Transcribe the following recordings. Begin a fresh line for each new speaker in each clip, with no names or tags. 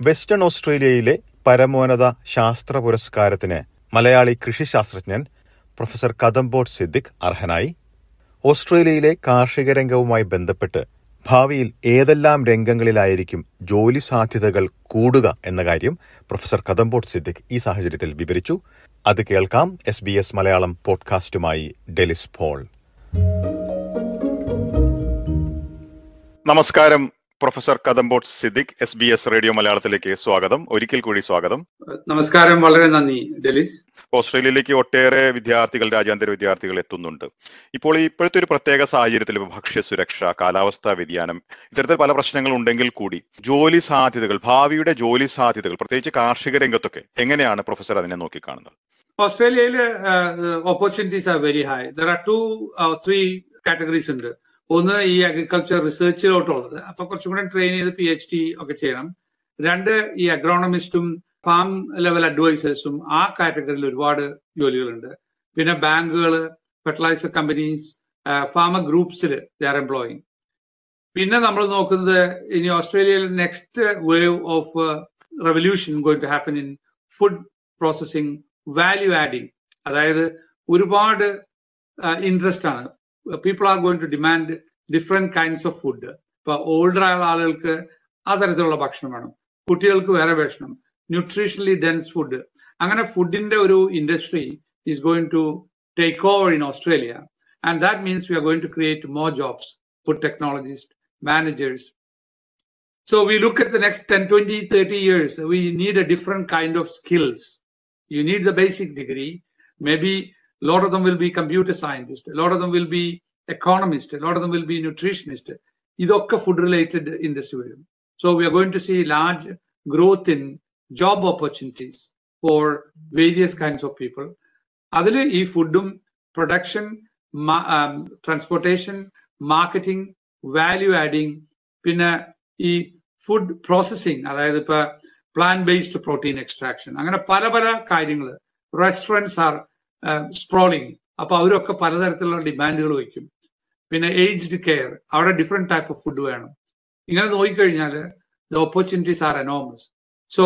Western ഓസ്ട്രേലിയയിലെ പരമോന്നത ശാസ്ത്ര പുരസ്കാരത്തിന് മലയാളി കൃഷിശാസ്ത്രജ്ഞൻ പ്രൊഫസർ കദംബോട്ട് സിദ്ദിഖ് അർഹനായി. ഓസ്ട്രേലിയയിലെ കാർഷിക രംഗവുമായി ബന്ധപ്പെട്ട് ഭാവിയിൽ ഏതെല്ലാം രംഗങ്ങളിലായിരിക്കും ജോലി സാധ്യതകൾ കൂടുക എന്ന കാര്യം പ്രൊഫസർ കദംബോട്ട് സിദ്ദിഖ് ഈ സാഹചര്യത്തിൽ വിവരിച്ചു. അത് കേൾക്കാം എസ് ബി എസ് മലയാളം പോഡ്കാസ്റ്റുമായി ഡെലിസ് പോൾ. നമസ്കാരം. Professor Kadambot Siddique S B S radio മലയാളത്തിലേക്ക് സ്വാഗതം. ഒരിക്കൽ കൂടി സ്വാഗതം.
നമസ്കാരം വളരെ നന്ദി ഡെലിസ്.
ഓസ്ട്രേലിയയിലേക്ക് ഒട്ടേറെ വിദ്യാർത്ഥികൾ രാജ്യാന്തര വിദ്യാർത്ഥികൾ എത്തുന്നുണ്ട്. ഇപ്പോൾ ഇപ്പോഴത്തെ ഒരു പ്രത്യേക സാഹചര്യത്തിൽ ഭക്ഷ്യ സുരക്ഷ കാലാവസ്ഥാ വ്യതിയാനം ഇത്തരത്തിൽ പല പ്രശ്നങ്ങൾ ഉണ്ടെങ്കിൽ കൂടി ജോലി സാധ്യതകൾ ഭാവിയുടെ ജോലി സാധ്യതകൾ പ്രത്യേകിച്ച് കാർഷിക രംഗത്തൊക്കെ എങ്ങനെയാണ് പ്രൊഫസർ അതിനെ നോക്കിക്കാണുന്നത്?
ഓസ്ട്രേലിയയിൽ opportunities are very high there are two three categories ഉണ്ട്. ഒന്ന് ഈ അഗ്രികൾച്ചർ റിസർച്ചിലോട്ടുള്ളത് അപ്പൊ കുറച്ചും കൂടെ ട്രെയിൻ ചെയ്ത് പി എച്ച് ഡി ഒക്കെ ചെയ്യണം. രണ്ട് ഈ അഗ്രോണമിസ്റ്റും ഫാം ലെവൽ അഡ്വൈസേഴ്സും ആ കാറ്റഗറിയിൽ ഒരുപാട് ജോലികളുണ്ട്. പിന്നെ ബാങ്കുകൾ ഫെർട്ടിലൈസർ കമ്പനീസ് ഫാമ ഗ്രൂപ്പ്സിൽ ദേ ആർ എംപ്ലോയിങ് പിന്നെ നമ്മൾ നോക്കുന്നത് ഇനി ഓസ്ട്രേലിയയിൽ next wave of revolution going to happen in food processing value adding അതായത് ഒരുപാട് ഇൻട്രസ്റ്റ് ആണ്. People are going to demand different kinds of food ഇപ്പൊ ഓൾഡർ ആയ ആളുകൾക്ക് ആ തരത്തിലുള്ള ഭക്ഷണം വേണം കുട്ടികൾക്ക് വേറെ ഭക്ഷണം ന്യൂട്രീഷണലി ഡെൻസ് ഫുഡ് അങ്ങനെ ഫുഡിന്റെ ഒരു industry is going to take over in Australia and that means we are going to create more jobs food technologist managers. So we look at the next 10, 20, 30 years, we need a different kind of skills. You need the basic degree. Maybe a lot of them will be computer scientists, a lot of them will be economists, a lot of them will be nutritionists. ഇതൊക്കെ food related industry വരും. So we are going to see large growth in job opportunities for various kinds of people. അതിൽ ഈ ഫുഡും production transportation marketing value adding പിന്നെ ഈ food processing, അതായത് ഇപ്പൊ plan based protein extraction അങ്ങനെ പല പല കാര്യങ്ങൾ റെസ്റ്റോറന്റ്സ് ആർ സ്പ്രോളിംഗ് അപ്പൊ അവരൊക്കെ പലതരത്തിലുള്ള ഡിമാൻഡുകൾ വയ്ക്കും പിന്നെ ഏജ്ഡ് കെയർ അവിടെ ഡിഫറെന്റ് ടൈപ്പ് ഓഫ് ഫുഡ് വേണം ഇങ്ങനെ നോക്കിക്കഴിഞ്ഞാൽ the opportunities are enormous so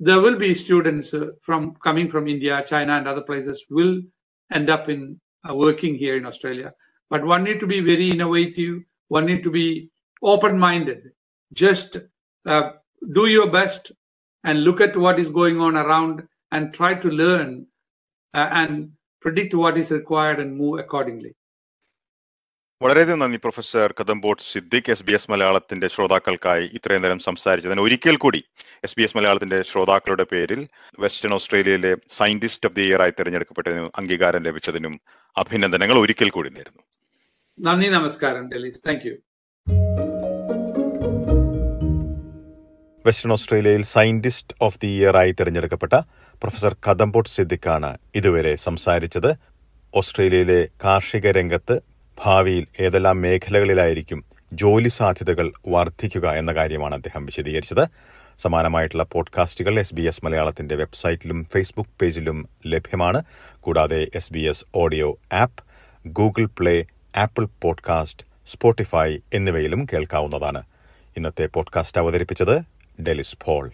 the will be students from coming from India China and other places will end up in working here in Australia but one need to be very innovative one need to be open minded just uh, do your best and look at what is going on around and try to learn uh, and predict what is required and move accordingly.
വളരെയധികം നന്ദി professor Kadambot Siddique S B S മലയാളത്തിന്റെ ശ്രോതാക്കൾക്കായി ഇത്രയും നേരം സംസാരിച്ചതിന്. ഒരിക്കൽ കൂടി S B S മലയാളത്തിന്റെ ശ്രോതാക്കളുടെ പേരിൽ വെസ്റ്റേൺ ഓസ്ട്രേലിയയിലെ സയന്റിസ്റ്റ് ഓഫ് ദി ഇയർ ആയി തിരഞ്ഞെടുക്കപ്പെട്ടതിനും അംഗീകാരം ലഭിച്ചതിനും അഭിനന്ദനങ്ങൾ ഒരിക്കൽ കൂടി നേരുന്നു.
നന്ദി നമസ്കാരം ഡെലീസ് താങ്ക്
വെസ്റ്റേൺ ഓസ്ട്രേലിയയിൽ സയന്റിസ്റ്റ് ഓഫ് ദി ഇയർ ആയി തിരഞ്ഞെടുക്കപ്പെട്ട പ്രൊഫസർ കദംബോട്ട് സിദ്ദിഖാണ് ഇതുവരെ സംസാരിച്ചത്. ഓസ്ട്രേലിയയിലെ കാർഷിക രംഗത്ത് ഭാവിയിൽ ഏതെല്ലാം മേഖലകളിലായിരിക്കും ജോലി സാധ്യതകൾ വർദ്ധിക്കുക എന്ന കാര്യമാണ് അദ്ദേഹം വിശദീകരിച്ചത്. സമാനമായിട്ടുള്ള പോഡ്കാസ്റ്റുകൾ എസ് ബി എസ് മലയാളത്തിന്റെ വെബ്സൈറ്റിലും ഫേസ്ബുക്ക് പേജിലും ലഭ്യമാണ്. കൂടാതെ S B S audio app Google Play Apple podcast Spotify എന്നിവയിലും കേൾക്കാവുന്നതാണ്. ഇന്നത്തെ പോഡ്കാസ്റ്റ് അവതരിപ്പിച്ചത് ഡെലിസ് ഫോൾ